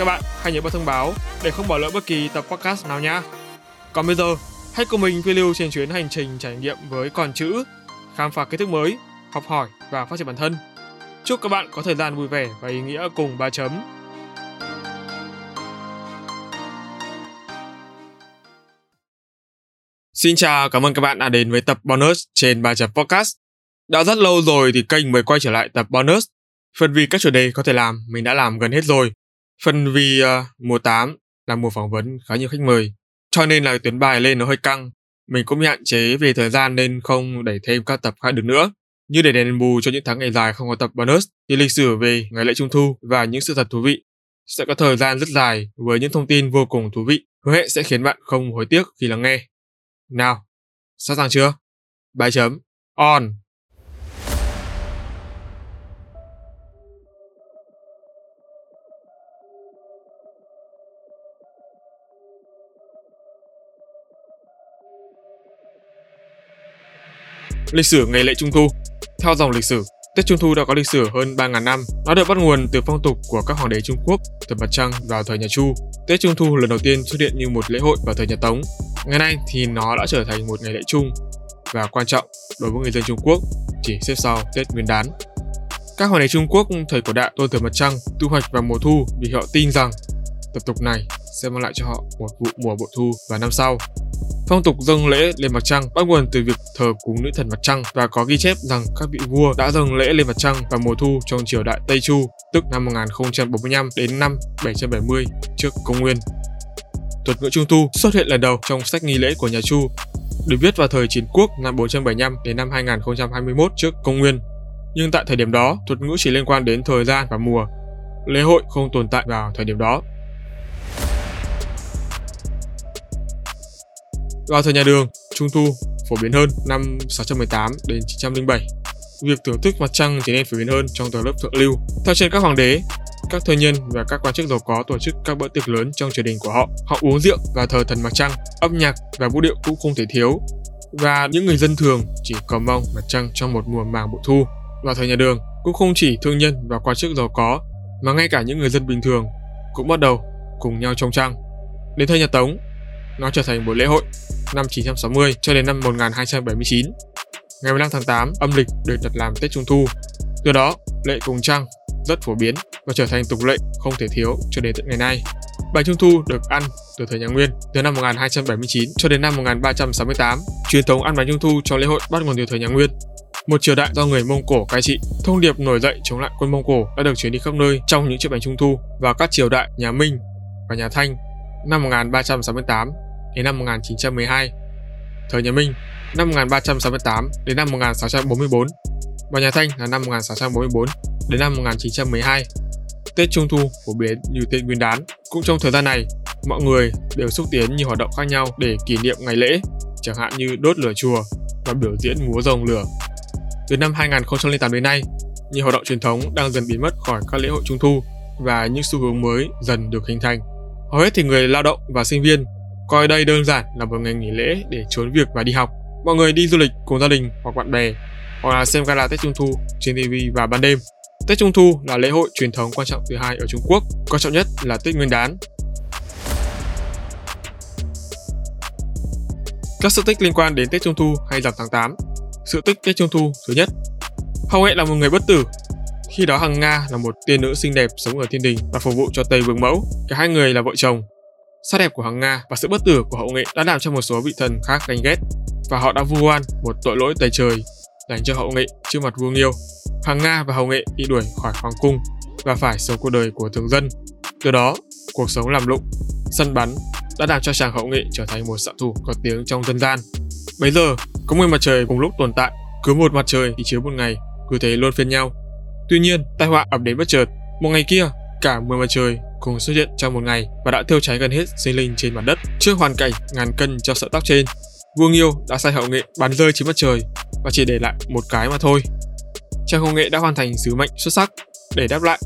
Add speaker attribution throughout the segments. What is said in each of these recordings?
Speaker 1: Các bạn hãy nhớ bật thông báo để không bỏ lỡ bất kỳ tập podcast nào nhé. Còn bây giờ, hãy cùng mình phiêu lưu trên chuyến hành trình trải nghiệm với con chữ, khám phá kiến thức mới, học hỏi và phát triển bản thân. Chúc các bạn có thời gian vui vẻ và ý nghĩa cùng ba chấm. Xin chào, cảm ơn các bạn đã đến với tập bonus trên ba chấm podcast. Đã rất lâu rồi thì kênh mới quay trở lại tập bonus. Phần vì các chủ đề có thể làm, mình đã làm gần hết rồi. Phần vì uh, ờ, mùa 8 là mùa phỏng vấn khá nhiều khách mời cho nên là tuyến bài lên nó hơi căng. Mình cũng bị hạn chế về thời gian nên không đẩy thêm các tập khác được nữa. Như để đền bù cho những tháng ngày dài không có tập bonus thì lịch sử về ngày lễ trung thu và những sự thật thú vị sẽ có thời gian rất dài với những thông tin vô cùng thú vị, hứa hẹn sẽ khiến bạn không hối tiếc khi lắng nghe. Nào, sẵn sàng chưa? Bài chấm on. Lịch sử ngày lễ Trung thu Theo dòng lịch sử, Tết Trung thu đã có lịch sử hơn 3.000 năm. Nó được bắt nguồn từ phong tục của các hoàng đế Trung Quốc từ mặt trăng vào thời nhà Chu. Tết Trung thu lần đầu tiên xuất hiện như một lễ hội vào thời nhà Tống. Ngày nay thì nó đã trở thành một ngày lễ chung và quan trọng đối với người dân Trung Quốc, chỉ xếp sau Tết Nguyên đán. Các hoàng đế Trung Quốc thời cổ đại tôn thờ mặt trăng thu hoạch vào mùa thu vì họ tin rằng tập tục này sẽ mang lại cho họ một vụ mùa bội thu vào năm sau. Phong tục dâng lễ lên mặt trăng bắt nguồn từ việc thờ cúng nữ thần mặt trăng và có ghi chép rằng các vị vua đã dâng lễ lên mặt trăng vào mùa thu trong triều đại Tây Chu, tức năm 1045 đến năm 770 trước công nguyên. Thuật ngữ Trung thu xuất hiện lần đầu trong sách nghi lễ của nhà Chu, được viết vào thời chiến quốc năm 475 đến năm 2021 trước công nguyên. Nhưng tại thời điểm đó, thuật ngữ chỉ liên quan đến thời gian và mùa. Lễ hội không tồn tại vào thời điểm đó. Vào thời nhà Đường, Trung thu phổ biến hơn năm 618 đến 907. Việc thưởng thức mặt trăng trở nên phổ biến hơn trong tầng lớp thượng lưu. Theo trên các hoàng đế, các thương nhân và các quan chức giàu có tổ chức các bữa tiệc lớn trong triều đình của họ. Họ uống rượu và thờ thần mặt trăng, âm nhạc và vũ điệu cũng không thể thiếu. Và những người dân thường chỉ cầu mong mặt trăng trong một mùa màng bội thu. Vào thời nhà Đường, cũng không chỉ thương nhân và quan chức giàu có, mà ngay cả những người dân bình thường cũng bắt đầu cùng nhau trông trăng. Đến thời nhà Tống, nó trở thành một lễ hội năm 960 cho đến năm 1279. Ngày 15 tháng 8 âm lịch được đặt làm Tết Trung Thu. Từ đó, lễ cúng trăng rất phổ biến và trở thành tục lệ không thể thiếu cho đến tận ngày nay. Bánh Trung Thu được ăn từ thời nhà Nguyên, từ năm 1279 cho đến năm 1368. Truyền thống ăn bánh Trung Thu cho lễ hội bắt nguồn từ thời nhà Nguyên. Một triều đại do người Mông Cổ cai trị, thông điệp nổi dậy chống lại quân Mông Cổ đã được truyền đi khắp nơi trong những chiếc bánh Trung Thu và các triều đại nhà Minh và nhà Thanh năm 1368 đến năm 1912, thời nhà Minh năm 1368 đến năm 1644 và nhà Thanh là năm 1644 đến năm 1912. Tết Trung Thu phổ biến như Tết Nguyên đán. Cũng trong thời gian này, mọi người đều xúc tiến nhiều hoạt động khác nhau để kỷ niệm ngày lễ, chẳng hạn như đốt lửa chùa và biểu diễn múa rồng lửa. Từ năm 2008 đến nay, nhiều hoạt động truyền thống đang dần biến mất khỏi các lễ hội Trung Thu và những xu hướng mới dần được hình thành. Hầu hết thì người lao động và sinh viên coi đây đơn giản là một ngày nghỉ lễ để trốn việc và đi học. Mọi người đi du lịch cùng gia đình hoặc bạn bè, hoặc là xem gala Tết Trung Thu trên TV vào ban đêm. Tết Trung Thu là lễ hội truyền thống quan trọng thứ hai ở Trung Quốc, quan trọng nhất là Tết Nguyên đán. Các sự tích liên quan đến Tết Trung Thu hay rằm tháng 8 Sự tích Tết Trung Thu thứ nhất Hậu nghệ là một người bất tử Khi đó Hằng Nga là một tiên nữ xinh đẹp sống ở thiên đình và phục vụ cho Tây Vương Mẫu Cả hai người là vợ chồng Sắc đẹp của hoàng Nga và sự bất tử của hậu nghệ đã làm cho một số vị thần khác ganh ghét và họ đã vu oan một tội lỗi tày trời dành cho hậu nghệ trước mặt vua Nghiêu. hoàng Nga và hậu nghệ bị đuổi khỏi hoàng cung và phải sống cuộc đời của thường dân. Từ đó, cuộc sống làm lụng, săn bắn đã làm cho chàng hậu nghệ trở thành một xạ thủ có tiếng trong dân gian. Bấy giờ, có 10 mặt trời cùng lúc tồn tại, cứ một mặt trời thì chiếu một ngày, cứ thế luôn phiên nhau. Tuy nhiên, tai họa ập đến bất chợt. Một ngày kia, cả 10 mặt trời cùng xuất hiện trong một ngày và đã thiêu cháy gần hết sinh linh trên mặt đất. Trước hoàn cảnh ngàn cân cho sợi tóc trên, vua Nghiêu đã sai hậu nghệ bắn rơi trên mặt trời và chỉ để lại một cái mà thôi. Trang hậu nghệ đã hoàn thành sứ mệnh xuất sắc để đáp lại.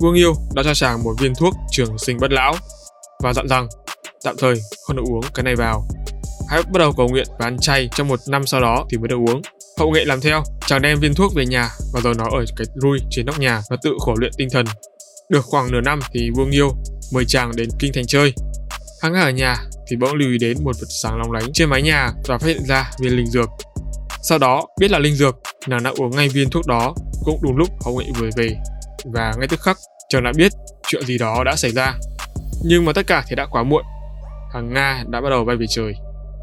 Speaker 1: Vua Nghiêu đã cho chàng một viên thuốc trường sinh bất lão và dặn rằng tạm thời không được uống cái này vào. Hãy bắt đầu cầu nguyện và ăn chay trong một năm sau đó thì mới được uống. Hậu nghệ làm theo, chàng đem viên thuốc về nhà và rồi nó ở cái rui trên nóc nhà và tự khổ luyện tinh thần. Được khoảng nửa năm thì Vương Nghiêu mời chàng đến kinh thành chơi. Hắn ở nhà thì bỗng lưu ý đến một vật sáng long lánh trên mái nhà và phát hiện ra viên linh dược. Sau đó biết là linh dược, nàng đã uống ngay viên thuốc đó cũng đúng lúc hậu nghệ vừa về và ngay tức khắc chàng đã biết chuyện gì đó đã xảy ra. Nhưng mà tất cả thì đã quá muộn. Hàng Nga đã bắt đầu bay về trời.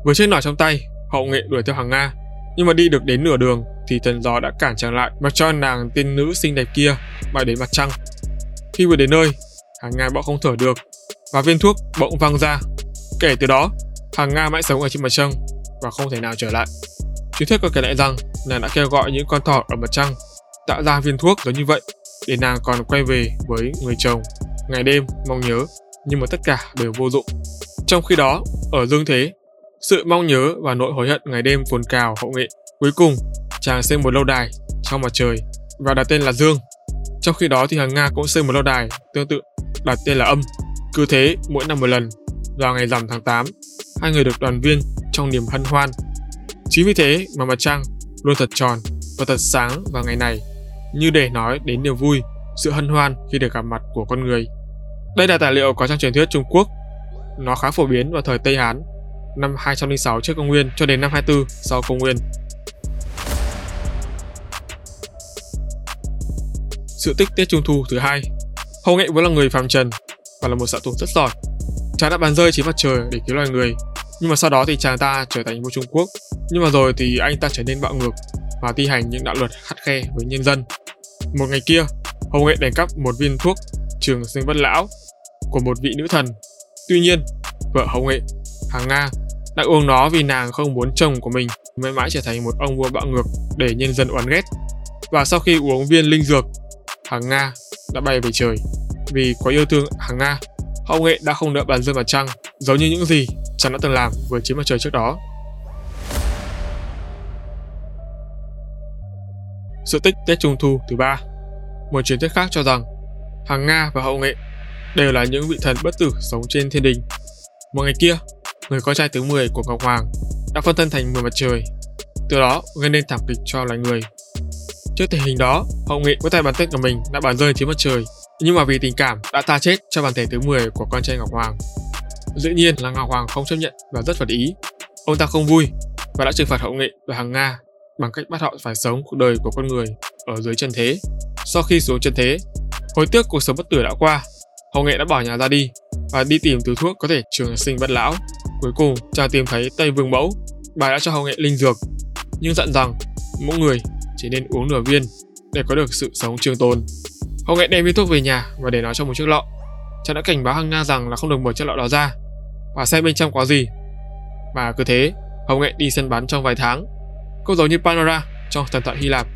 Speaker 1: Với chiếc nỏ trong tay, hậu nghệ đuổi theo hàng Nga nhưng mà đi được đến nửa đường thì thần gió đã cản chàng lại và cho nàng tiên nữ xinh đẹp kia bay đến mặt trăng. Khi vừa đến nơi, hàng Nga bỗng không thở được và viên thuốc bỗng văng ra. Kể từ đó, hàng Nga mãi sống ở trên mặt trăng và không thể nào trở lại. Truyền thuyết còn kể lại rằng nàng đã kêu gọi những con thỏ ở mặt trăng tạo ra viên thuốc giống như vậy để nàng còn quay về với người chồng ngày đêm mong nhớ nhưng mà tất cả đều vô dụng. Trong khi đó, ở dương thế, sự mong nhớ và nỗi hối hận ngày đêm cuồn cào hậu nghệ. Cuối cùng, chàng xây một lâu đài trong mặt trời và đặt tên là Dương. Trong khi đó thì hàng Nga cũng xây một lâu đài tương tự đặt tên là Âm. Cứ thế, mỗi năm một lần, vào ngày rằm tháng 8, hai người được đoàn viên trong niềm hân hoan. Chính vì thế mà mặt trăng luôn thật tròn và thật sáng vào ngày này, như để nói đến niềm vui, sự hân hoan khi được gặp mặt của con người. Đây là tài liệu có trong truyền thuyết Trung Quốc. Nó khá phổ biến vào thời Tây Hán năm 206 trước công nguyên cho đến năm 24 sau công nguyên. Sự tích Tết Trung Thu thứ hai Hậu Nghệ vốn là người phàm trần và là một xạ thủ rất giỏi. Chàng đã bắn rơi trên mặt trời để cứu loài người, nhưng mà sau đó thì chàng ta trở thành vua Trung Quốc. Nhưng mà rồi thì anh ta trở nên bạo ngược và thi hành những đạo luật khắt khe với nhân dân. Một ngày kia, Hậu Nghệ đánh cắp một viên thuốc trường sinh bất lão của một vị nữ thần. Tuy nhiên, vợ Hậu Nghệ, Hàng Nga đã uống nó vì nàng không muốn chồng của mình mãi mãi trở thành một ông vua bạo ngược để nhân dân oán ghét. Và sau khi uống viên linh dược, Hàng Nga đã bay về trời. Vì quá yêu thương Hàng Nga, hậu nghệ đã không đợi bàn dân mặt trăng, giống như những gì chàng đã từng làm với chiến mặt trời trước đó. Sự tích Tết Trung Thu thứ ba Một truyền thuyết khác cho rằng Hàng Nga và Hậu Nghệ đều là những vị thần bất tử sống trên thiên đình. Một ngày kia, người con trai thứ 10 của Ngọc Hoàng, đã phân thân thành 10 mặt trời, từ đó gây nên thảm kịch cho loài người. Trước tình hình đó, Hậu Nghị với tay bàn tên của mình đã bàn rơi trên mặt trời, nhưng mà vì tình cảm đã tha chết cho bản thể thứ 10 của con trai Ngọc Hoàng. Dĩ nhiên là Ngọc Hoàng không chấp nhận và rất phật ý. Ông ta không vui và đã trừng phạt Hậu Nghị và hàng Nga bằng cách bắt họ phải sống cuộc đời của con người ở dưới chân thế. Sau khi xuống chân thế, hối tiếc cuộc sống bất tử đã qua, Hậu Nghệ đã bỏ nhà ra đi và đi tìm thứ thuốc có thể trường sinh bất lão Cuối cùng, chàng tìm thấy Tây Vương Mẫu. Bà đã cho hậu nghệ linh dược, nhưng dặn rằng mỗi người chỉ nên uống nửa viên để có được sự sống trường tồn. Hậu nghệ đem viên thuốc về nhà và để nó trong một chiếc lọ. Chàng đã cảnh báo Hằng Na rằng là không được mở chiếc lọ đó ra và xem bên trong có gì. Và cứ thế, hậu nghệ đi săn bắn trong vài tháng. Cũng giống như Panora trong thần thoại Hy Lạp.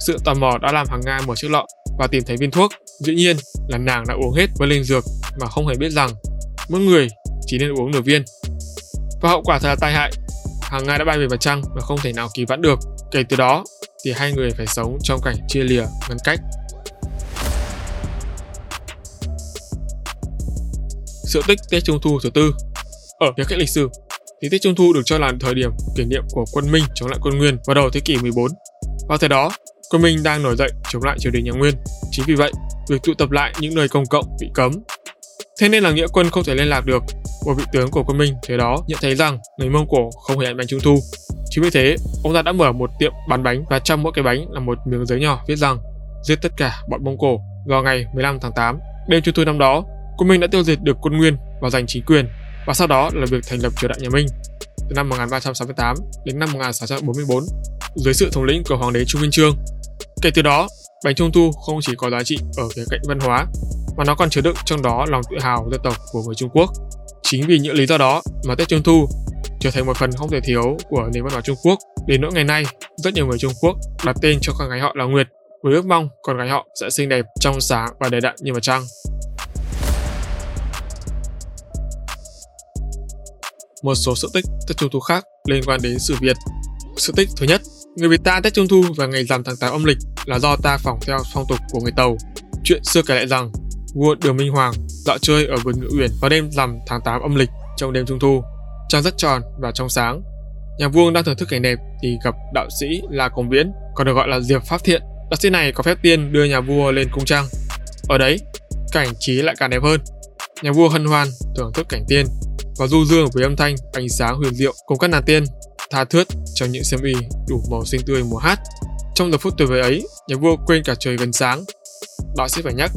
Speaker 1: Sự tò mò đã làm Hằng Nga mở chiếc lọ và tìm thấy viên thuốc. Dĩ nhiên là nàng đã uống hết với linh dược mà không hề biết rằng mỗi người chỉ nên uống nửa viên và hậu quả thật là tai hại. Hàng Nga đã bay về mặt trăng mà không thể nào cứu vãn được. Kể từ đó thì hai người phải sống trong cảnh chia lìa, ngăn cách. Sự tích Tết Trung Thu thứ tư Ở nhà cách lịch sử, thì Tết Trung Thu được cho là thời điểm kỷ niệm của quân Minh chống lại quân Nguyên vào đầu thế kỷ 14. Vào thời đó, quân Minh đang nổi dậy chống lại triều đình nhà Nguyên. Chính vì vậy, việc tụ tập lại những nơi công cộng bị cấm. Thế nên là nghĩa quân không thể liên lạc được một vị tướng của quân Minh thế đó nhận thấy rằng người Mông Cổ không hề ăn bánh trung thu. Chính vì thế, ông ta đã mở một tiệm bán bánh và trong mỗi cái bánh là một miếng giấy nhỏ viết rằng giết tất cả bọn Mông Cổ vào ngày 15 tháng 8. Đêm trung thu năm đó, quân Minh đã tiêu diệt được quân Nguyên và giành chính quyền và sau đó là việc thành lập triều đại nhà Minh từ năm 1368 đến năm 1644 dưới sự thống lĩnh của hoàng đế Trung Minh Chương. Kể từ đó, bánh trung thu không chỉ có giá trị ở khía cạnh văn hóa mà nó còn chứa đựng trong đó lòng tự hào dân tộc của người Trung Quốc. Chính vì những lý do đó mà Tết Trung Thu trở thành một phần không thể thiếu của nền văn hóa Trung Quốc. Đến nỗi ngày nay, rất nhiều người Trung Quốc đặt tên cho con gái họ là Nguyệt với ước mong con gái họ sẽ xinh đẹp, trong sáng và đầy đặn như mặt trăng. Một số sự tích Tết Trung Thu khác liên quan đến sự Việt. Sự tích thứ nhất, người Việt ta Tết Trung Thu và ngày rằm tháng 8 âm lịch là do ta phỏng theo phong tục của người Tàu. Chuyện xưa kể lại rằng, vua Đường Minh Hoàng dạo chơi ở vườn ngự uyển vào đêm rằm tháng 8 âm lịch trong đêm Trung Thu Trăng rất tròn và trong sáng. Nhà vua đang thưởng thức cảnh đẹp thì gặp đạo sĩ La Công Viễn, còn được gọi là Diệp Pháp Thiện. Đạo sĩ này có phép tiên đưa nhà vua lên cung trăng. Ở đấy, cảnh trí lại càng đẹp hơn. Nhà vua hân hoan thưởng thức cảnh tiên và du dương với âm thanh, ánh sáng huyền diệu cùng các nàng tiên tha thướt trong những xiêm y đủ màu xinh tươi mùa hát. Trong giờ phút tuyệt vời ấy, nhà vua quên cả trời gần sáng. Đạo sĩ phải nhắc,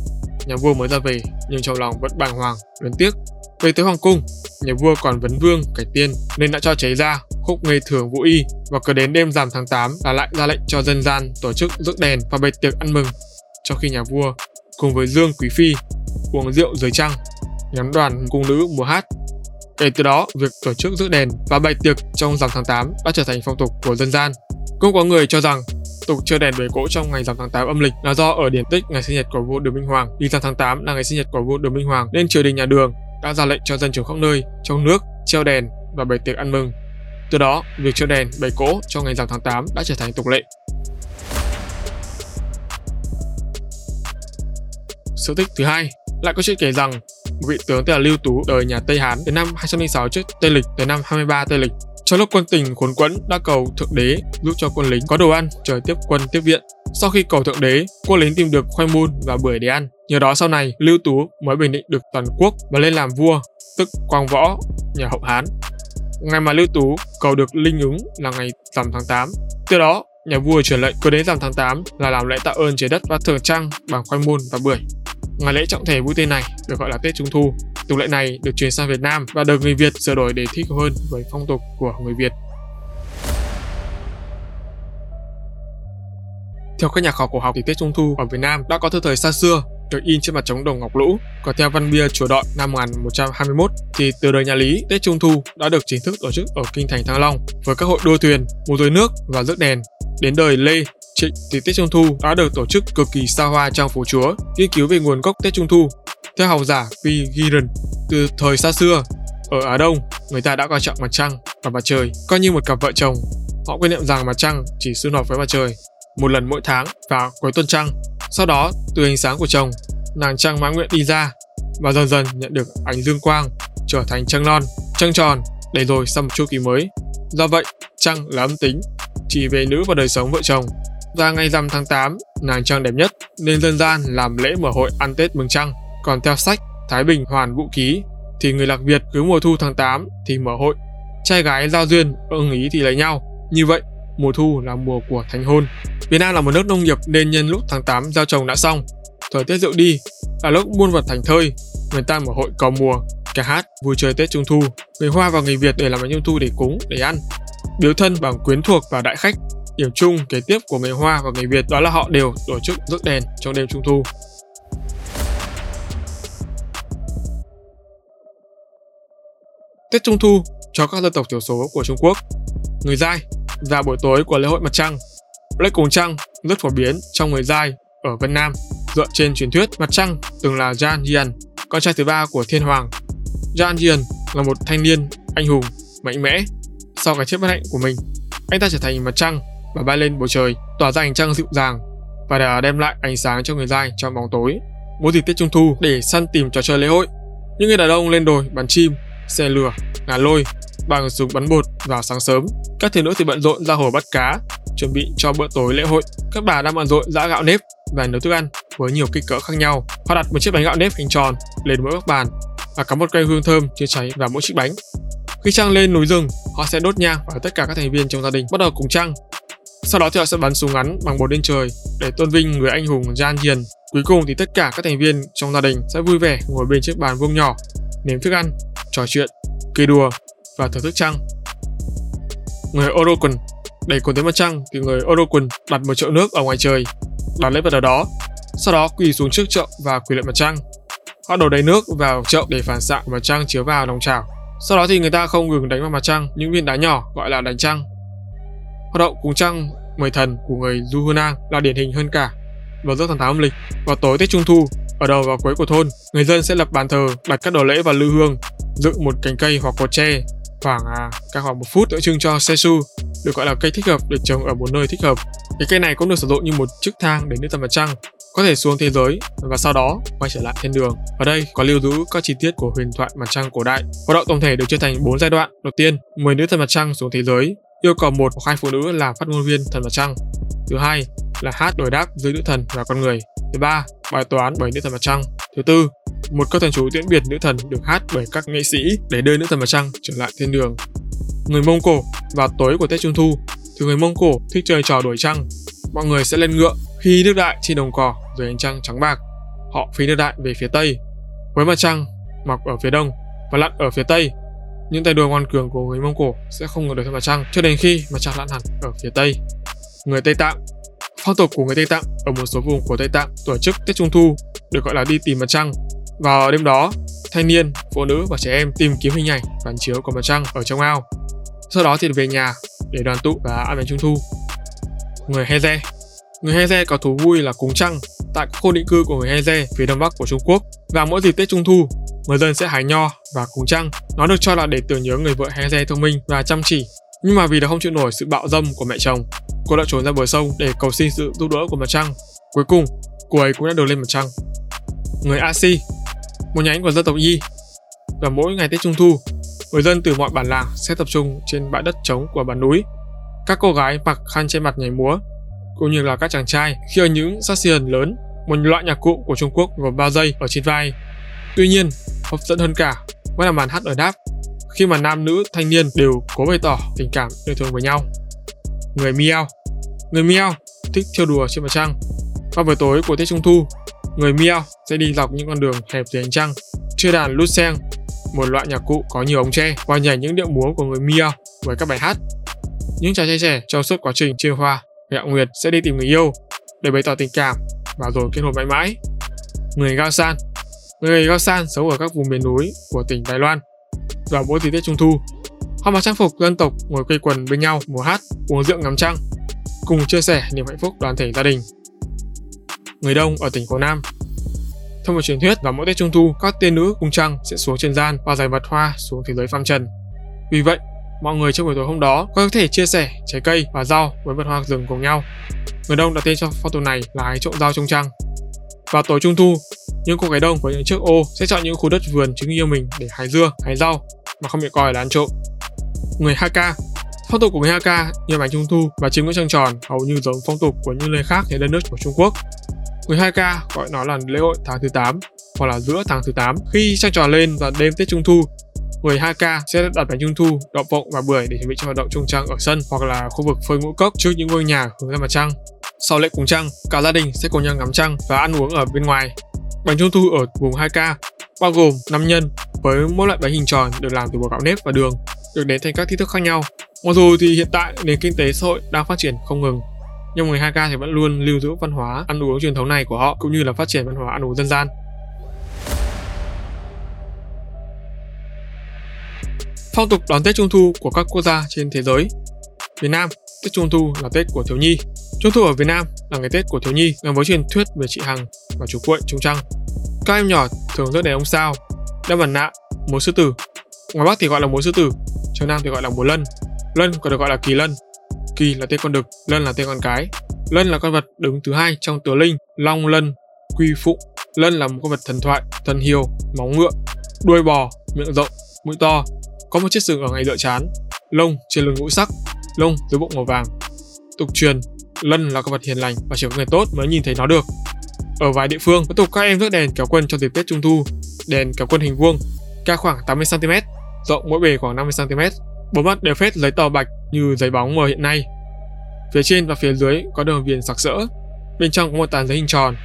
Speaker 1: nhà vua mới ra về nhưng trong lòng vẫn bàng hoàng, luyến tiếc. Về tới hoàng cung, nhà vua còn vấn vương cải tiên nên đã cho cháy ra khúc nghề thường vũ y và cứ đến đêm rằm tháng 8 là lại ra lệnh cho dân gian tổ chức rước đèn và bày tiệc ăn mừng. Trong khi nhà vua cùng với Dương Quý Phi uống rượu dưới trăng, ngắm đoàn cung nữ mùa hát. Kể từ đó, việc tổ chức rước đèn và bày tiệc trong rằm tháng 8 đã trở thành phong tục của dân gian. Cũng có người cho rằng tục chơi đèn bể cỗ trong ngày rằm tháng 8 âm lịch là do ở điển tích ngày sinh nhật của vua Đường Minh Hoàng. Vì rằm tháng 8 là ngày sinh nhật của vua Đường Minh Hoàng nên triều đình nhà Đường đã ra lệnh cho dân chúng khắp nơi trong nước treo đèn và bày tiệc ăn mừng. Từ đó, việc treo đèn bày cỗ trong ngày rằm tháng 8 đã trở thành tục lệ. Sự tích thứ hai lại có chuyện kể rằng một vị tướng tên là Lưu Tú đời nhà Tây Hán từ năm 206 trước Tây lịch tới năm 23 Tây lịch. Trong lúc quân tình khốn quẫn đã cầu thượng đế giúp cho quân lính có đồ ăn chờ tiếp quân tiếp viện. Sau khi cầu thượng đế, quân lính tìm được khoai môn và bưởi để ăn. Nhờ đó sau này Lưu Tú mới bình định được toàn quốc và lên làm vua, tức Quang Võ, nhà Hậu Hán. Ngày mà Lưu Tú cầu được linh ứng là ngày rằm tháng 8. Từ đó, nhà vua truyền lệnh cứ đến rằm tháng 8 là làm lễ tạ ơn trái đất và thưởng trăng bằng khoai môn và bưởi. Ngày lễ trọng thể vui tên này được gọi là Tết Trung Thu. Tục lệ này được truyền sang Việt Nam và được người Việt sửa đổi để thích hơn với phong tục của người Việt. Theo các nhà khảo cổ học thì Tết Trung Thu ở Việt Nam đã có từ thời xa xưa được in trên mặt trống đồng ngọc lũ. Còn theo văn bia chùa Đọi năm 1121 thì từ đời nhà Lý, Tết Trung Thu đã được chính thức tổ chức ở kinh thành Thăng Long với các hội đua thuyền, mùa rối nước và rước đèn. Đến đời Lê, Trịnh thì Tết Trung Thu đã được tổ chức cực kỳ xa hoa trong phố chúa. Nghiên cứu về nguồn gốc Tết Trung Thu theo học giả P. Giron, từ thời xa xưa, ở Á Đông, người ta đã coi trọng mặt trăng và mặt trời coi như một cặp vợ chồng. Họ quan niệm rằng mặt trăng chỉ xung hợp với mặt trời một lần mỗi tháng vào cuối tuần trăng. Sau đó, từ ánh sáng của chồng, nàng trăng mãn nguyện đi ra và dần dần nhận được ánh dương quang, trở thành trăng non, trăng tròn, để rồi sang một chu kỳ mới. Do vậy, trăng là âm tính, chỉ về nữ và đời sống vợ chồng. Ra ngày rằm tháng 8, nàng trăng đẹp nhất nên dân gian làm lễ mở hội ăn Tết mừng trăng. Còn theo sách Thái Bình Hoàn Vũ Ký thì người lạc Việt cứ mùa thu tháng 8 thì mở hội. Trai gái giao duyên, ưng ý thì lấy nhau. Như vậy, mùa thu là mùa của thành hôn. Việt Nam là một nước nông nghiệp nên nhân lúc tháng 8 gieo trồng đã xong, thời tiết rượu đi là lúc muôn vật thành thơi, người ta mở hội cầu mùa, ca hát, vui chơi Tết Trung Thu. Người Hoa và người Việt để làm bánh Trung Thu để cúng, để ăn. Biếu thân bằng quyến thuộc và đại khách. Điểm chung kế tiếp của người Hoa và người Việt đó là họ đều tổ chức rước đèn trong đêm Trung Thu. Tết Trung Thu cho các dân tộc thiểu số của Trung Quốc. Người Giai vào buổi tối của lễ hội mặt trăng. Lễ cúng trăng rất phổ biến trong người Giai ở Vân Nam dựa trên truyền thuyết mặt trăng từng là Jan Jian, con trai thứ ba của thiên hoàng. Jan Jian là một thanh niên anh hùng, mạnh mẽ. Sau cái chết bất hạnh của mình, anh ta trở thành mặt trăng và bay lên bầu trời, tỏa ra ánh trăng dịu dàng và đã đem lại ánh sáng cho người dai trong bóng tối. Mỗi dịp Tết Trung Thu để săn tìm trò chơi lễ hội, những người đàn ông lên đồi bắn chim, xe lửa, ngà lôi bằng súng bắn bột vào sáng sớm. Các thiếu nữ thì bận rộn ra hồ bắt cá, chuẩn bị cho bữa tối lễ hội. Các bà đang bận rộn giã gạo nếp và nấu thức ăn với nhiều kích cỡ khác nhau. Họ đặt một chiếc bánh gạo nếp hình tròn lên mỗi góc bàn và cắm một cây hương thơm chưa cháy vào mỗi chiếc bánh. Khi trăng lên núi rừng, họ sẽ đốt nhang và tất cả các thành viên trong gia đình bắt đầu cùng trăng. Sau đó thì họ sẽ bắn súng ngắn bằng bột lên trời để tôn vinh người anh hùng Gian Hiền. Cuối cùng thì tất cả các thành viên trong gia đình sẽ vui vẻ ngồi bên chiếc bàn vuông nhỏ, nếm thức ăn, trò chuyện, cười đùa và thưởng thức trăng. Người Orokun để cuốn tới mặt trăng thì người Orokun đặt một chậu nước ở ngoài trời, đặt lấy vật ở đó, sau đó quỳ xuống trước chậu và quỳ lại mặt trăng. Họ đổ đầy nước vào chậu để phản xạ mặt trăng chiếu vào lòng chảo. Sau đó thì người ta không ngừng đánh vào mặt trăng những viên đá nhỏ gọi là đánh trăng. Hoạt động cùng trăng mời thần của người Juhunang là điển hình hơn cả. Vào giữa tháng 8 âm lịch, vào tối Tết Trung Thu, ở đầu và cuối của thôn, người dân sẽ lập bàn thờ, đặt các đồ lễ và lư hương, dựng một cành cây hoặc cột tre khoảng à, cả khoảng một phút tượng trưng cho Sesu, được gọi là cây thích hợp để trồng ở một nơi thích hợp. Cái cây này cũng được sử dụng như một chiếc thang để đến tầm mặt trăng, có thể xuống thế giới và sau đó quay trở lại thiên đường. Ở đây có lưu giữ các chi tiết của huyền thoại mặt trăng cổ đại. Hoạt động tổng thể được chia thành 4 giai đoạn. Đầu tiên, 10 nữ thần mặt trăng xuống thế giới, yêu cầu một hoặc hai phụ nữ làm phát ngôn viên thần mặt trăng. Thứ hai là hát đổi đáp giữa nữ thần và con người. Thứ ba, bài toán bởi nữ thần mặt trăng. Thứ tư, một câu thần chú tiễn biệt nữ thần được hát bởi các nghệ sĩ để đưa nữ thần mặt trăng trở lại thiên đường. Người Mông Cổ vào tối của Tết Trung Thu, thì người Mông Cổ thích chơi trò đuổi trăng. Mọi người sẽ lên ngựa khi nước đại trên đồng cỏ dưới ánh trăng trắng bạc. Họ phi nước đại về phía tây, với mặt trăng mọc ở phía đông và lặn ở phía tây. Những tay đua ngoan cường của người Mông Cổ sẽ không ngừng đuổi theo mặt trăng cho đến khi mặt trăng lặn hẳn ở phía tây. Người Tây Tạng Phong tục của người Tây Tạng ở một số vùng của Tây Tạng tổ chức Tết Trung Thu được gọi là đi tìm mặt trăng. Vào đêm đó, thanh niên, phụ nữ và trẻ em tìm kiếm hình ảnh phản chiếu của mặt trăng ở trong ao. Sau đó thì về nhà để đoàn tụ và ăn bánh Trung Thu. Người Heze Người Heze có thú vui là cúng trăng tại các khu định cư của người Heze phía đông bắc của Trung Quốc. Và mỗi dịp Tết Trung Thu, người dân sẽ hái nho và cúng trăng. Nó được cho là để tưởng nhớ người vợ Heze thông minh và chăm chỉ. Nhưng mà vì đã không chịu nổi sự bạo dâm của mẹ chồng, cô đã trốn ra bờ sông để cầu xin sự giúp đỡ của mặt trăng. Cuối cùng, cô ấy cũng đã được lên mặt trăng. Người Asi, một nhánh của dân tộc Yi. Và mỗi ngày Tết Trung Thu, người dân từ mọi bản làng sẽ tập trung trên bãi đất trống của bản núi. Các cô gái mặc khăn che mặt nhảy múa, cũng như là các chàng trai khi ở những saxion lớn, một loại nhạc cụ của Trung Quốc gồm 3 dây ở trên vai. Tuy nhiên, hấp dẫn hơn cả vẫn là màn hát ở đáp khi mà nam nữ thanh niên đều cố bày tỏ tình cảm yêu thương với nhau. Người Miao Người Miao thích chơi đùa trên mặt trăng. Vào buổi tối của Tết Trung Thu, người Miao sẽ đi dọc những con đường hẹp dưới ánh trăng, chơi đàn lút sen, một loại nhạc cụ có nhiều ống tre và nhảy những điệu múa của người Miao với các bài hát. Những chàng trai trẻ trong suốt quá trình chia hoa, Gạo Nguyệt sẽ đi tìm người yêu để bày tỏ tình cảm và rồi kết hôn mãi mãi. Người Gao San Người Gao San sống ở các vùng miền núi của tỉnh Đài Loan. Vào mỗi dịp Tết Trung Thu, họ mặc trang phục dân tộc ngồi quây quần bên nhau múa hát, uống rượu ngắm trăng, cùng chia sẻ niềm hạnh phúc đoàn thể gia đình. Người Đông ở tỉnh Quảng Nam theo một truyền thuyết, vào mỗi Tết Trung Thu, các tiên nữ cung trăng sẽ xuống trần gian và giải vật hoa xuống thế giới phàm trần. Vì vậy, mọi người trong buổi tối hôm đó có thể chia sẻ trái cây và rau với vật hoa rừng cùng nhau. Người Đông đặt tên cho phong tục này là hái trộm rau trong trăng. Vào tối Trung Thu, những cô gái Đông với những chiếc ô sẽ chọn những khu đất vườn chứng yêu mình để hái dưa, hái rau mà không bị coi là ăn trộm. Người Hakka Phong tục của người Hakka như bánh trung thu và chiếm ngưỡng trăng tròn hầu như giống phong tục của những nơi khác trên đất nước của Trung Quốc. Người Hakka gọi nó là lễ hội tháng thứ 8 hoặc là giữa tháng thứ 8. Khi trăng tròn lên vào đêm Tết Trung thu, người Hakka sẽ đặt bánh trung thu, đậu phộng và bưởi để chuẩn bị cho hoạt động trung trăng ở sân hoặc là khu vực phơi ngũ cốc trước những ngôi nhà hướng ra mặt trăng. Sau lễ cúng trăng, cả gia đình sẽ cùng nhau ngắm trăng và ăn uống ở bên ngoài. Bánh trung thu ở vùng 2K bao gồm 5 nhân với mỗi loại bánh hình tròn được làm từ bột gạo nếp và đường, được đến thành các kích thước khác nhau. Mặc dù thì hiện tại nền kinh tế xã hội đang phát triển không ngừng, nhưng người 2K thì vẫn luôn lưu giữ văn hóa ăn uống truyền thống này của họ cũng như là phát triển văn hóa ăn uống dân gian. Phong tục đón Tết Trung Thu của các quốc gia trên thế giới Việt Nam, Tết Trung Thu là Tết của thiếu nhi. Trung Thu ở Việt Nam là ngày Tết của thiếu nhi gắn với truyền thuyết về chị Hằng và chú Cuội Trung Trăng. Các em nhỏ thường rước đèn ông sao, đeo mặt nạ, múa sư tử. Ngoài Bắc thì gọi là múa sư tử, trong Nam thì gọi là múa lân. Lân còn được gọi là kỳ lân. Kỳ là tên con đực, lân là tên con cái. Lân là con vật đứng thứ hai trong tứ linh, long lân, quy phụng. Lân là một con vật thần thoại, thần hiều, móng ngựa, đuôi bò, miệng rộng, mũi to, có một chiếc sừng ở ngay lựa chán, lông trên lưng ngũ sắc, lông dưới bụng màu vàng. Tục truyền, lân là con vật hiền lành và chỉ có người tốt mới nhìn thấy nó được. Ở vài địa phương, có tục các em rước đèn kéo quân trong dịp Tết Trung Thu. Đèn kéo quân hình vuông, cao khoảng 80 cm, rộng mỗi bề khoảng 50 cm. Bốn mắt đều phết giấy tờ bạch như giấy bóng mờ hiện nay. Phía trên và phía dưới có đường viền sặc sỡ. Bên trong có một tàn giấy hình tròn.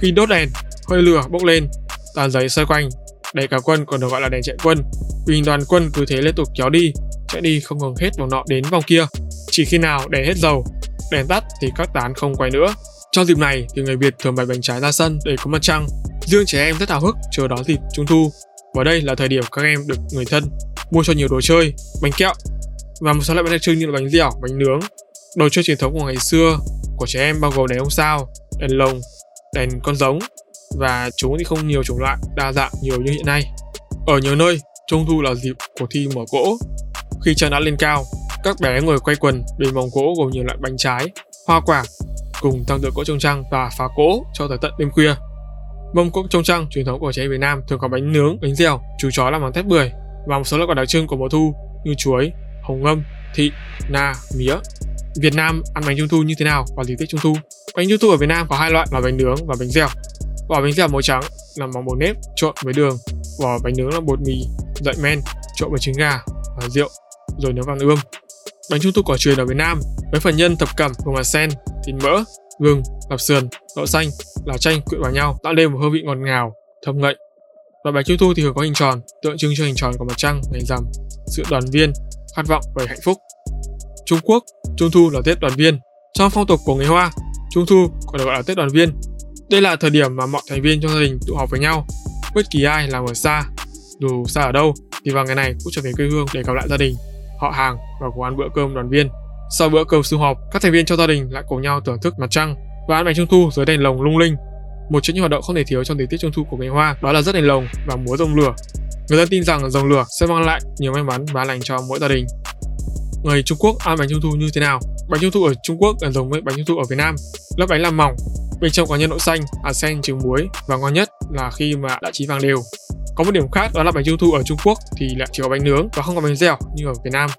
Speaker 1: Khi đốt đèn, hơi lửa bốc lên, tàn giấy xoay quanh. Đèn cả quân còn được gọi là đèn chạy quân. Vì đoàn quân cứ thế liên tục kéo đi, chạy đi không ngừng hết vòng nọ đến vòng kia. Chỉ khi nào đèn hết dầu, đèn tắt thì các tán không quay nữa. Trong dịp này thì người Việt thường bày bánh trái ra sân để có mặt trăng. Riêng trẻ em rất hào hức chờ đón dịp Trung thu. Và đây là thời điểm các em được người thân mua cho nhiều đồ chơi, bánh kẹo và một số loại bánh đặc trưng như là bánh dẻo, bánh nướng. Đồ chơi truyền thống của ngày xưa của trẻ em bao gồm đèn ông sao, đèn lồng, đèn con giống và chúng thì không nhiều chủng loại đa dạng nhiều như hiện nay. Ở nhiều nơi, Trung thu là dịp của thi mở cỗ. Khi trăng đã lên cao, các bé ngồi quay quần bên mâm cỗ gồm nhiều loại bánh trái, hoa quả, cùng tăng tượng cỗ trông trăng và phá cỗ cho tới tận đêm khuya. Mâm cỗ trông trăng truyền thống của trẻ Việt Nam thường có bánh nướng, bánh dẻo, chú chó làm bằng thép bưởi và một số loại quả đặc trưng của mùa thu như chuối, hồng ngâm, thị, na, mía. Việt Nam ăn bánh trung thu như thế nào vào dịp Tết Trung thu? Bánh trung thu ở Việt Nam có hai loại là bánh nướng và bánh dẻo. Vỏ bánh dẻo màu trắng làm bằng bột nếp trộn với đường, vỏ bánh nướng là bột mì, dậy men trộn với trứng gà và rượu rồi nấu vàng ươm. Bánh trung thu cổ truyền ở Việt Nam với phần nhân thập cẩm gồm là sen, thịt mỡ, gừng, lạp sườn, đậu xanh, lá chanh quyện vào nhau tạo nên một hương vị ngọt ngào, thơm ngậy. Và bánh trung thu thì thường có hình tròn, tượng trưng cho hình tròn của mặt trăng, ngày rằm, sự đoàn viên, khát vọng về hạnh phúc. Trung Quốc, Trung thu là Tết đoàn viên. Trong phong tục của người Hoa, Trung thu còn được gọi là Tết đoàn viên. Đây là thời điểm mà mọi thành viên trong gia đình tụ họp với nhau. Bất kỳ ai làm ở xa, dù xa ở đâu, thì vào ngày này cũng trở về quê hương để gặp lại gia đình, họ hàng và cùng ăn bữa cơm đoàn viên. Sau bữa cơm sum họp, các thành viên trong gia đình lại cùng nhau thưởng thức mặt trăng và ăn bánh trung thu dưới đèn lồng lung linh. Một trong những hoạt động không thể thiếu trong thời tiết Trung thu của người Hoa đó là rất đèn lồng và múa rồng lửa. Người dân tin rằng rồng lửa sẽ mang lại nhiều may mắn và lành cho mỗi gia đình. Người Trung Quốc ăn bánh trung thu như thế nào? Bánh trung thu ở Trung Quốc gần giống với bánh trung thu ở Việt Nam. Lớp bánh làm mỏng, bên trong có nhân đậu xanh, hạt sen, trứng muối và ngon nhất là khi mà đã chín vàng đều. Có một điểm khác đó là bánh trung thu ở Trung Quốc thì lại chỉ có bánh nướng và không có bánh dẻo như ở Việt Nam.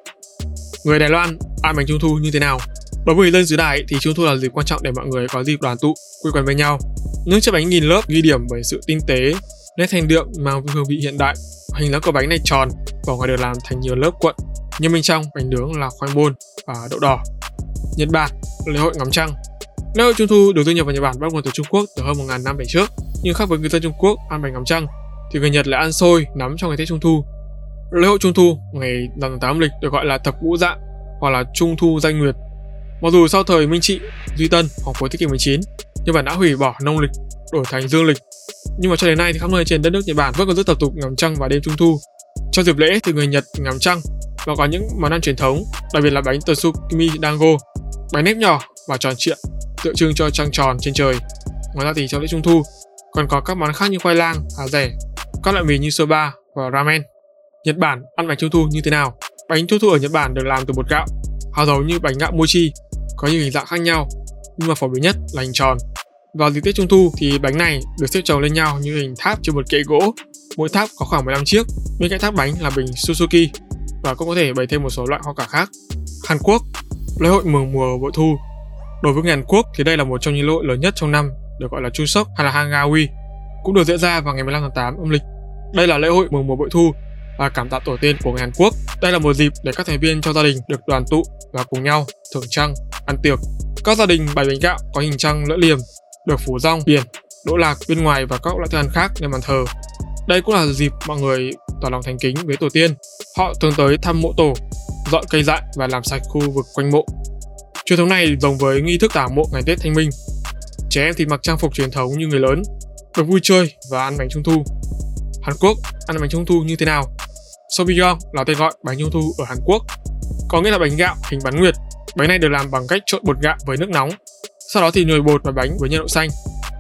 Speaker 1: Người Đài Loan ăn bánh trung thu như thế nào? Đối với dân xứ Đài thì trung thu là dịp quan trọng để mọi người có dịp đoàn tụ, quây quần với nhau. Những chiếc bánh nghìn lớp ghi điểm bởi sự tinh tế, nét thanh đượm mang hương vị hiện đại. Hình lá của bánh này tròn, vỏ ngoài được làm thành nhiều lớp cuộn, nhưng bên trong bánh nướng là khoai môn và đậu đỏ. Nhật Bản, lễ hội ngắm trăng. Lễ hội Trung thu được du nhập vào Nhật Bản bắt nguồn từ Trung Quốc từ hơn 1.000 năm về trước, nhưng khác với người dân Trung Quốc ăn bánh ngắm trăng thì người Nhật lại ăn xôi nắm trong ngày Tết Trung thu. Lễ hội Trung thu ngày rằm tháng 8 âm lịch được gọi là thập ngũ dạ hoặc là Trung thu danh nguyệt. Mặc dù sau thời Minh Trị, Duy Tân hoặc cuối thế kỷ 19, Nhật Bản đã hủy bỏ nông lịch đổi thành dương lịch. Nhưng mà cho đến nay thì khắp nơi trên đất nước Nhật Bản vẫn còn rất tập tục ngắm trăng vào đêm Trung thu. Trong dịp lễ thì người Nhật ngắm trăng và có những món ăn truyền thống, đặc biệt là bánh Tsukimi Dango, bánh nếp nhỏ và tròn trịa, tượng trưng cho trăng tròn trên trời. Ngoài ra thì trong lễ Trung thu còn có các món khác như khoai lang, hà rẻ, các loại mì như soba và ramen. Nhật Bản ăn bánh trung thu như thế nào? Bánh trung thu ở Nhật Bản được làm từ bột gạo, hào giống như bánh gạo mochi, có nhiều hình dạng khác nhau, nhưng mà phổ biến nhất là hình tròn. Vào dịp Tết Trung thu thì bánh này được xếp chồng lên nhau như hình tháp trên một kệ gỗ. Mỗi tháp có khoảng 15 chiếc, bên cạnh tháp bánh là bình Suzuki và cũng có thể bày thêm một số loại hoa quả khác. Hàn Quốc, lễ hội mừng mùa bội thu. Đối với người Hàn Quốc thì đây là một trong những lễ hội lớn nhất trong năm, được gọi là Chuseok hay là Hangawi, cũng được diễn ra vào ngày 15 tháng 8 âm lịch. Đây là lễ hội mừng mùa bội thu và cảm tạ tổ tiên của người Hàn Quốc. Đây là một dịp để các thành viên trong gia đình được đoàn tụ và cùng nhau thưởng trăng, ăn tiệc. Các gia đình bày bánh gạo có hình trăng lưỡi liềm, được phủ rong, biển, đỗ lạc bên ngoài và các loại thức ăn khác lên bàn thờ. Đây cũng là dịp mọi người tỏ lòng thành kính với tổ tiên. Họ thường tới thăm mộ tổ, dọn cây dại và làm sạch khu vực quanh mộ. Truyền thống này giống với nghi thức tả mộ ngày Tết Thanh Minh. Trẻ em thì mặc trang phục truyền thống như người lớn, được vui chơi và ăn bánh trung thu. Hàn Quốc ăn bánh trung thu như thế nào? Sobiyong là tên gọi bánh trung thu ở Hàn Quốc, có nghĩa là bánh gạo hình bán nguyệt. Bánh này được làm bằng cách trộn bột gạo với nước nóng, sau đó thì nhồi bột và bánh với nhân đậu xanh,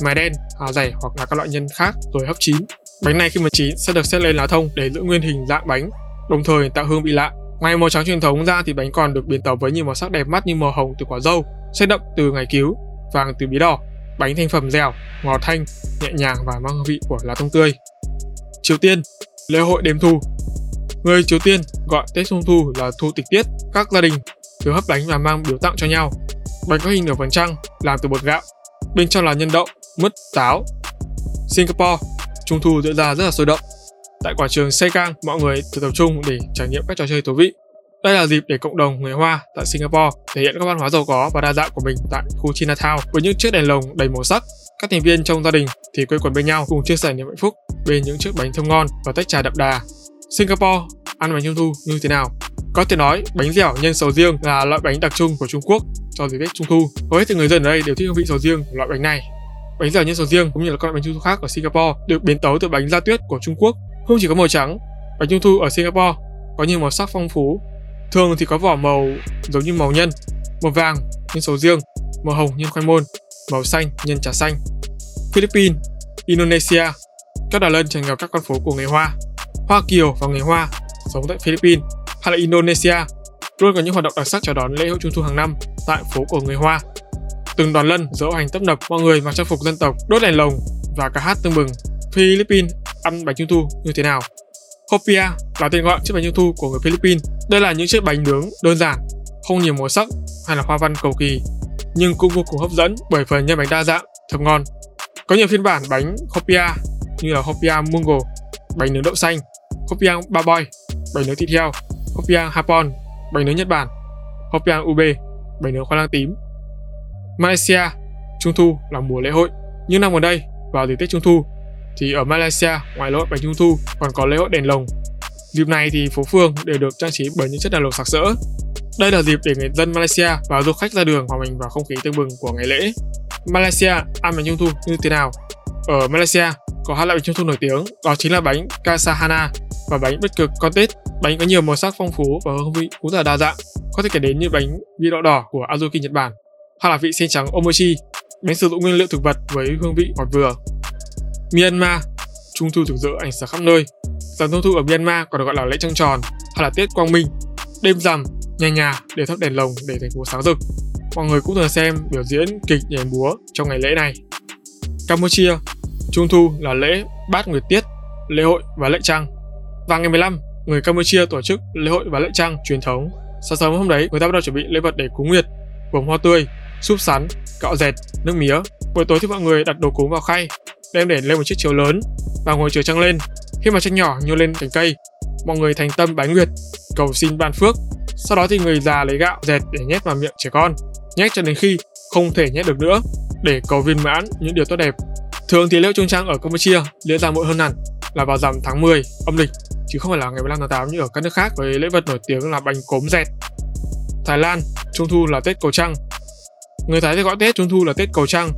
Speaker 1: mài đen, hào dẻ hoặc là các loại nhân khác rồi hấp chín. Bánh này khi mà chín sẽ được xếp lên lá thông để giữ nguyên hình dạng bánh, đồng thời tạo hương vị lạ. Ngoài màu trắng truyền thống ra thì bánh còn được biến tấu với nhiều màu sắc đẹp mắt như màu hồng từ quả dâu, xanh đậm từ ngải cứu, vàng từ bí đỏ. Bánh thành phẩm dẻo, ngọt thanh, nhẹ nhàng và mang hương vị của lá thông tươi. Triều Tiên, lễ hội đêm thu. Người Triều Tiên gọi Tết Trung thu là thu tịch tiết. Các gia đình thường hấp bánh và mang biếu tặng cho nhau. Bánh có hình nửa phần trăng, làm từ bột gạo. Bên trong là nhân đậu, mứt, táo. Singapore, Trung thu diễn ra rất là sôi động. Tại quảng trường Seigang, mọi người thường tập trung để trải nghiệm các trò chơi thú vị. Đây là dịp để cộng đồng người Hoa tại Singapore thể hiện các văn hóa giàu có và đa dạng của mình tại khu Chinatown với những chiếc đèn lồng đầy màu sắc. Các thành viên trong gia đình thì quây quần bên nhau cùng chia sẻ niềm hạnh phúc bên những chiếc bánh thơm ngon và tách trà đậm đà. Singapore ăn bánh trung thu như thế nào? Có thể nói, bánh dẻo nhân sầu riêng là loại bánh đặc trưng của Trung Quốc cho dịp Tết Trung thu. Hầu hết thì người dân ở đây đều thích hương vị sầu riêng của loại bánh này. Bánh dẻo nhân sầu riêng cũng như là các loại bánh trung thu khác ở Singapore được biến tấu từ bánh da tuyết của Trung Quốc. Không chỉ có màu trắng, bánh trung thu ở Singapore có nhiều màu sắc phong phú. Thường thì có vỏ màu giống như màu nhân, màu vàng nhân sầu riêng, màu hồng nhân khoai môn, màu xanh nhân trà xanh. Philippines, Indonesia, các đà lân tràn ngập các con phố của người Hoa. Hoa Kiều và người Hoa sống tại Philippines hay là Indonesia luôn có những hoạt động đặc sắc chào đón lễ hội Trung thu hàng năm tại phố của người Hoa. Từng đoàn lân dỗ hành tấp nập mọi người mặc trang phục dân tộc, đốt đèn lồng và cả hát tưng bừng. Philippines ăn bánh trung thu như thế nào? Hopia là tên gọi chiếc bánh trung thu của người Philippines. Đây là những chiếc bánh nướng đơn giản, không nhiều màu sắc hay là hoa văn cầu kỳ, nhưng cũng vô cùng hấp dẫn bởi phần nhân bánh đa dạng, thơm ngon. Có nhiều phiên bản bánh Hopia như là Hopia Mungo, bánh nướng đậu xanh, Hopia Baboy, bánh nướng thịt heo, Hopia Hapon, bánh nướng Nhật Bản, Hopia Ube, bánh nướng khoai lang tím. Malaysia, Trung thu là mùa lễ hội. Những năm gần đây, vào dịp Tết Trung thu, thì ở Malaysia ngoài lễ hội bánh Trung thu còn có lễ hội đèn lồng. Dịp này thì phố phường đều được trang trí bởi những chất đèn lồng sặc sỡ. Đây là dịp để người dân Malaysia và du khách ra đường hòa mình vào không khí tưng bừng của ngày lễ. Malaysia ăn bánh Trung thu như thế nào? Ở Malaysia có hai loại bánh trung thu nổi tiếng, đó chính là bánh Kasahana và bánh bất cực con Bánh có nhiều màu sắc phong phú và hương vị cũng rất là đa dạng, có thể kể đến như bánh vị đỏ đỏ của Azuki Nhật Bản, hoặc là vị sen trắng Omochi, bánh sử dụng nguyên liệu thực vật với hương vị ngọt vừa. Myanmar, trung thu rực rỡ ảnh sáng khắp nơi. Giáng trung thu ở Myanmar còn được gọi là lễ trăng tròn hay là Tết Quang Minh. Đêm rằm, nhà nhà đều thắp đèn lồng để thành phố sáng rực. Mọi người cũng thường xem biểu diễn kịch nhảy múa trong ngày lễ này. Campuchia, Trung thu là lễ Bát Nguyệt Tiết, lễ hội và lễ trăng. Và ngày 15, người Campuchia tổ chức lễ hội và lễ trăng truyền thống. Sáng sớm hôm đấy, người ta bắt đầu chuẩn bị lễ vật để cúng nguyệt, gồm hoa tươi, súp sắn, gạo dẹt, nước mía. Buổi tối thì mọi người đặt đồ cúng vào khay, đem để lên một chiếc chiếu lớn và ngồi chờ trăng lên. Khi mà trăng nhỏ nhô lên cành cây, mọi người thành tâm bái nguyệt, cầu xin ban phước. Sau đó thì người già lấy gạo dẹt để nhét vào miệng trẻ con, nhét cho đến khi không thể nhét được nữa để cầu viên mãn những điều tốt đẹp Thường thì lễ Trung Trăng ở Campuchia diễn ra muộn hơn hẳn là vào rằm tháng 10 âm lịch chứ không phải là ngày 15 tháng 8 như ở các nước khác với lễ vật nổi tiếng là bánh cốm dẹt. Thái Lan, Trung thu là Tết cầu trăng. Người Thái thì gọi Tết Trung thu là Tết cầu trăng.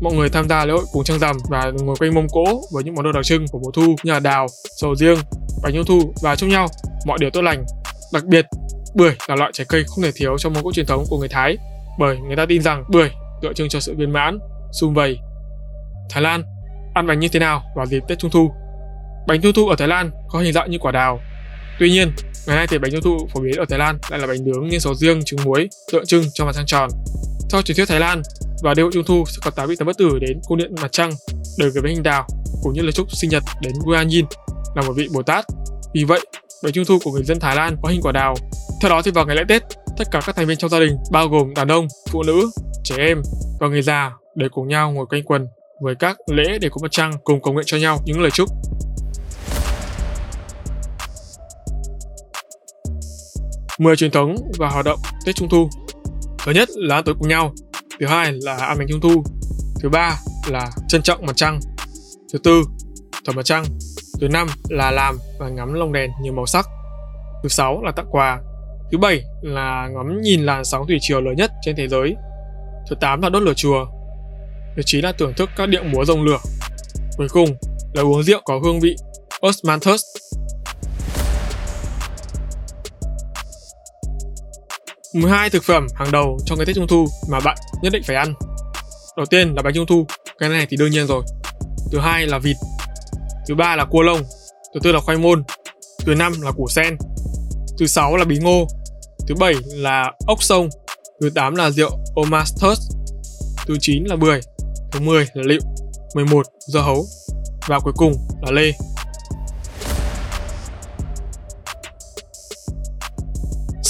Speaker 1: Mọi người tham gia lễ hội cúng trăng rằm và ngồi quanh mông cỗ với những món đồ đặc trưng của mùa thu như là đào, sầu riêng, bánh trung thu và chúc nhau mọi điều tốt lành. Đặc biệt, bưởi là loại trái cây không thể thiếu trong mâm cỗ truyền thống của người Thái bởi người ta tin rằng bưởi tượng trưng cho sự viên mãn, sum vầy Thái Lan ăn bánh như thế nào vào dịp Tết Trung thu? Bánh Trung thu ở Thái Lan có hình dạng như quả đào. Tuy nhiên, ngày nay thì bánh Trung thu phổ biến ở Thái Lan lại là bánh nướng như sầu riêng, trứng muối, tượng trưng cho mặt trăng tròn. Theo truyền thuyết Thái Lan, và đêm hội Trung thu sẽ có 8 vị thần bất tử đến cung điện mặt trăng để gửi bánh hình đào cũng như lời chúc sinh nhật đến Guanyin là một vị Bồ Tát. Vì vậy, bánh Trung thu của người dân Thái Lan có hình quả đào. Theo đó thì vào ngày lễ Tết, tất cả các thành viên trong gia đình bao gồm đàn ông, phụ nữ, trẻ em và người già để cùng nhau ngồi quanh quần với các lễ để cúng mặt trăng cùng cầu nguyện cho nhau những lời chúc. Mười truyền thống và hoạt động Tết Trung thu. Thứ nhất là ăn tối cùng nhau, thứ hai là ăn bánh Trung thu, thứ ba là trân trọng mặt trăng, thứ tư thờ mặt trăng, thứ năm là làm và ngắm lồng đèn nhiều màu sắc, thứ sáu là tặng quà, thứ bảy là ngắm nhìn làn sóng thủy triều lớn nhất trên thế giới, thứ tám là đốt lửa chùa. Thứ chín là thưởng thức các điệu múa rồng lửa. Cuối cùng là uống rượu có hương vị Osmanthus. Mười hai thực phẩm hàng đầu trong cái Tết Trung thu mà bạn nhất định phải ăn. Đầu tiên là bánh Trung thu, cái này thì đương nhiên rồi. Thứ hai là vịt. Thứ ba là cua lông. Thứ tư là khoai môn. Thứ năm là củ sen. Thứ sáu là bí ngô. Thứ bảy là ốc sông. Thứ tám là rượu Omastus. Thứ chín là bưởi thứ 10 là lựu, 11 dưa hấu và cuối cùng là lê.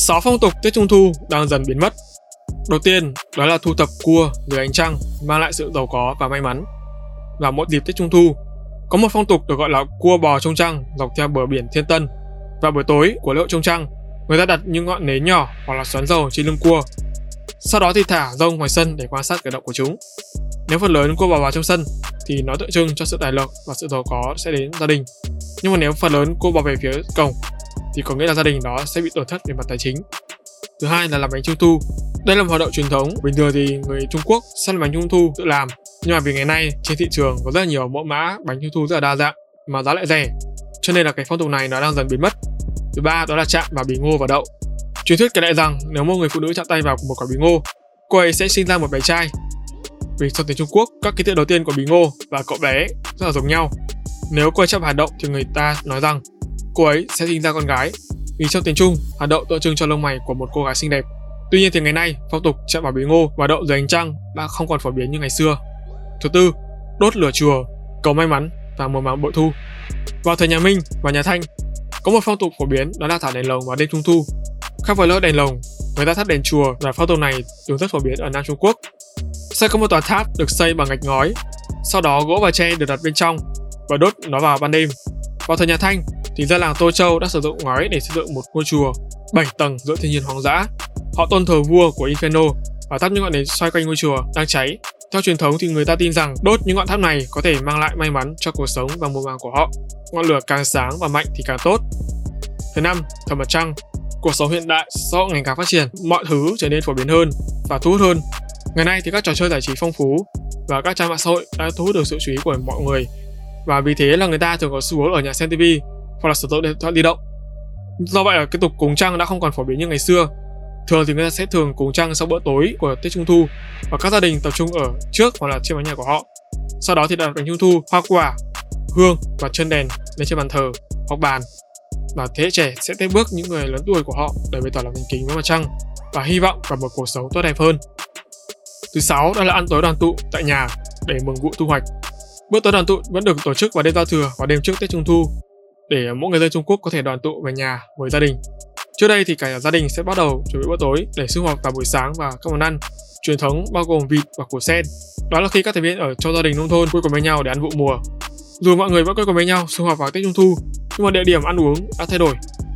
Speaker 1: Sáu phong tục Tết Trung Thu đang dần biến mất. Đầu tiên, đó là thu thập cua dưới ánh trăng mang lại sự giàu có và may mắn. Và mỗi dịp Tết Trung Thu, có một phong tục được gọi là cua bò trông trăng dọc theo bờ biển Thiên Tân. Và buổi tối của lễ hội trông trăng, người ta đặt những ngọn nến nhỏ hoặc là xoắn dầu trên lưng cua. Sau đó thì thả rông ngoài sân để quan sát cử động của chúng. Nếu phần lớn cua bò vào trong sân thì nó tượng trưng cho sự tài lộc và sự giàu có sẽ đến gia đình. Nhưng mà nếu phần lớn cua bò về phía cổng thì có nghĩa là gia đình đó sẽ bị tổn thất về mặt tài chính. Thứ hai là làm bánh trung thu. Đây là một hoạt động truyền thống. Bình thường thì người Trung Quốc săn bánh trung thu tự làm. Nhưng mà vì ngày nay trên thị trường có rất là nhiều mẫu mã bánh trung thu rất là đa dạng mà giá lại rẻ. Cho nên là cái phong tục này nó đang dần biến mất. Thứ ba đó là chạm vào bí ngô và đậu. Truyền thuyết kể lại rằng nếu một người phụ nữ chạm tay vào một quả bí ngô, cô ấy sẽ sinh ra một bé trai vì trong tiếng Trung Quốc, các ký tự đầu tiên của bí ngô và cậu bé rất là giống nhau. Nếu cô ấy chấp hạt động thì người ta nói rằng cô ấy sẽ sinh ra con gái. vì trong tiếng Trung, hạt đậu tượng trưng cho lông mày của một cô gái xinh đẹp. Tuy nhiên thì ngày nay, phong tục chạm vào bí ngô và đậu dưới ánh trăng đã không còn phổ biến như ngày xưa. Thứ tư, đốt lửa chùa, cầu may mắn và mùa màng bội thu. Vào thời nhà Minh và nhà Thanh, có một phong tục phổ biến đó là thả đèn lồng vào đêm trung thu. Khác với lỡ đèn lồng, người ta thắp đèn chùa và phong tục này thường rất phổ biến ở Nam Trung Quốc. Sẽ có một tòa tháp được xây bằng gạch ngói, sau đó gỗ và tre được đặt bên trong và đốt nó vào ban đêm. Vào thời nhà Thanh, thì gia làng Tô Châu đã sử dụng ngói để xây dựng một ngôi chùa 7 tầng giữa thiên nhiên hoang dã. Họ tôn thờ vua của Inferno và thắp những ngọn nến xoay quanh ngôi chùa đang cháy. Theo truyền thống thì người ta tin rằng đốt những ngọn tháp này có thể mang lại may mắn cho cuộc sống và mùa màng của họ. Ngọn lửa càng sáng và mạnh thì càng tốt. Thứ năm, thờ mặt trăng. Cuộc sống hiện đại, xã hội ngày càng phát triển, mọi thứ trở nên phổ biến hơn và thu hút hơn. Ngày nay thì các trò chơi giải trí phong phú và các trang mạng xã hội đã thu hút được sự chú ý của mọi người và vì thế là người ta thường có xu hướng ở nhà xem TV hoặc là sử dụng điện thoại di động. Do vậy là cái tục cúng trăng đã không còn phổ biến như ngày xưa. Thường thì người ta sẽ thường cúng trăng sau bữa tối của Tết Trung Thu và các gia đình tập trung ở trước hoặc là trên mái nhà của họ. Sau đó thì đặt bánh Trung Thu, hoa quả, hương và chân đèn lên trên bàn thờ hoặc bàn. Và thế hệ trẻ sẽ tiếp bước những người lớn tuổi của họ để bày tỏ lòng thành kính với mặt trăng và hy vọng vào một cuộc sống tốt đẹp hơn. Thứ sáu đó là ăn tối đoàn tụ tại nhà để mừng vụ thu hoạch. Bữa tối đoàn tụ vẫn được tổ chức vào đêm giao thừa và đêm trước Tết Trung Thu để mỗi người dân Trung Quốc có thể đoàn tụ về nhà với gia đình. Trước đây thì cả gia đình sẽ bắt đầu chuẩn bị bữa tối để sinh hoạt vào buổi sáng và các món ăn truyền thống bao gồm vịt và củ sen. Đó là khi các thành viên ở trong gia đình nông thôn quây quần với nhau để ăn vụ mùa. Dù mọi người vẫn quây quần với nhau sinh hoạt vào Tết Trung Thu, nhưng mà địa điểm ăn uống đã thay đổi.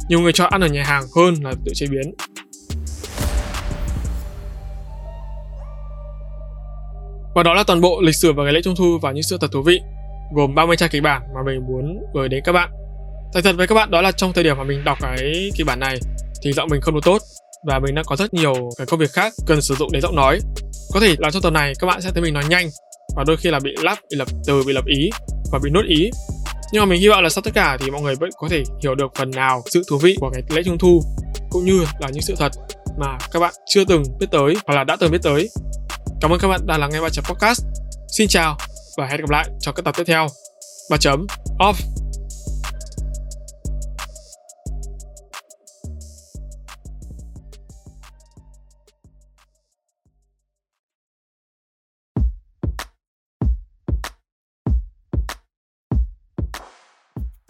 Speaker 1: Nhiều người chọn ăn ở nhà hàng hơn là tự chế biến. Và đó là toàn bộ lịch sử và ngày lễ Trung Thu và những sự thật thú vị, gồm 30 trang kịch bản mà mình muốn gửi đến các bạn. Thành thật với các bạn đó là trong thời điểm mà mình đọc cái kịch bản này thì giọng mình không được tốt và mình đang có rất nhiều cái công việc khác cần sử dụng đến giọng nói. Có thể là trong tuần này các bạn sẽ thấy mình nói nhanh và đôi khi là bị lắp, bị lập từ, bị lập ý và bị nốt ý. Nhưng mà mình hy vọng là sau tất cả thì mọi người vẫn có thể hiểu được phần nào sự thú vị của ngày lễ Trung Thu cũng như là những sự thật mà các bạn chưa từng biết tới hoặc là đã từng biết tới Cảm ơn các bạn đã lắng nghe ba chấm podcast. Xin chào và hẹn gặp lại trong các tập tiếp theo. Ba chấm off.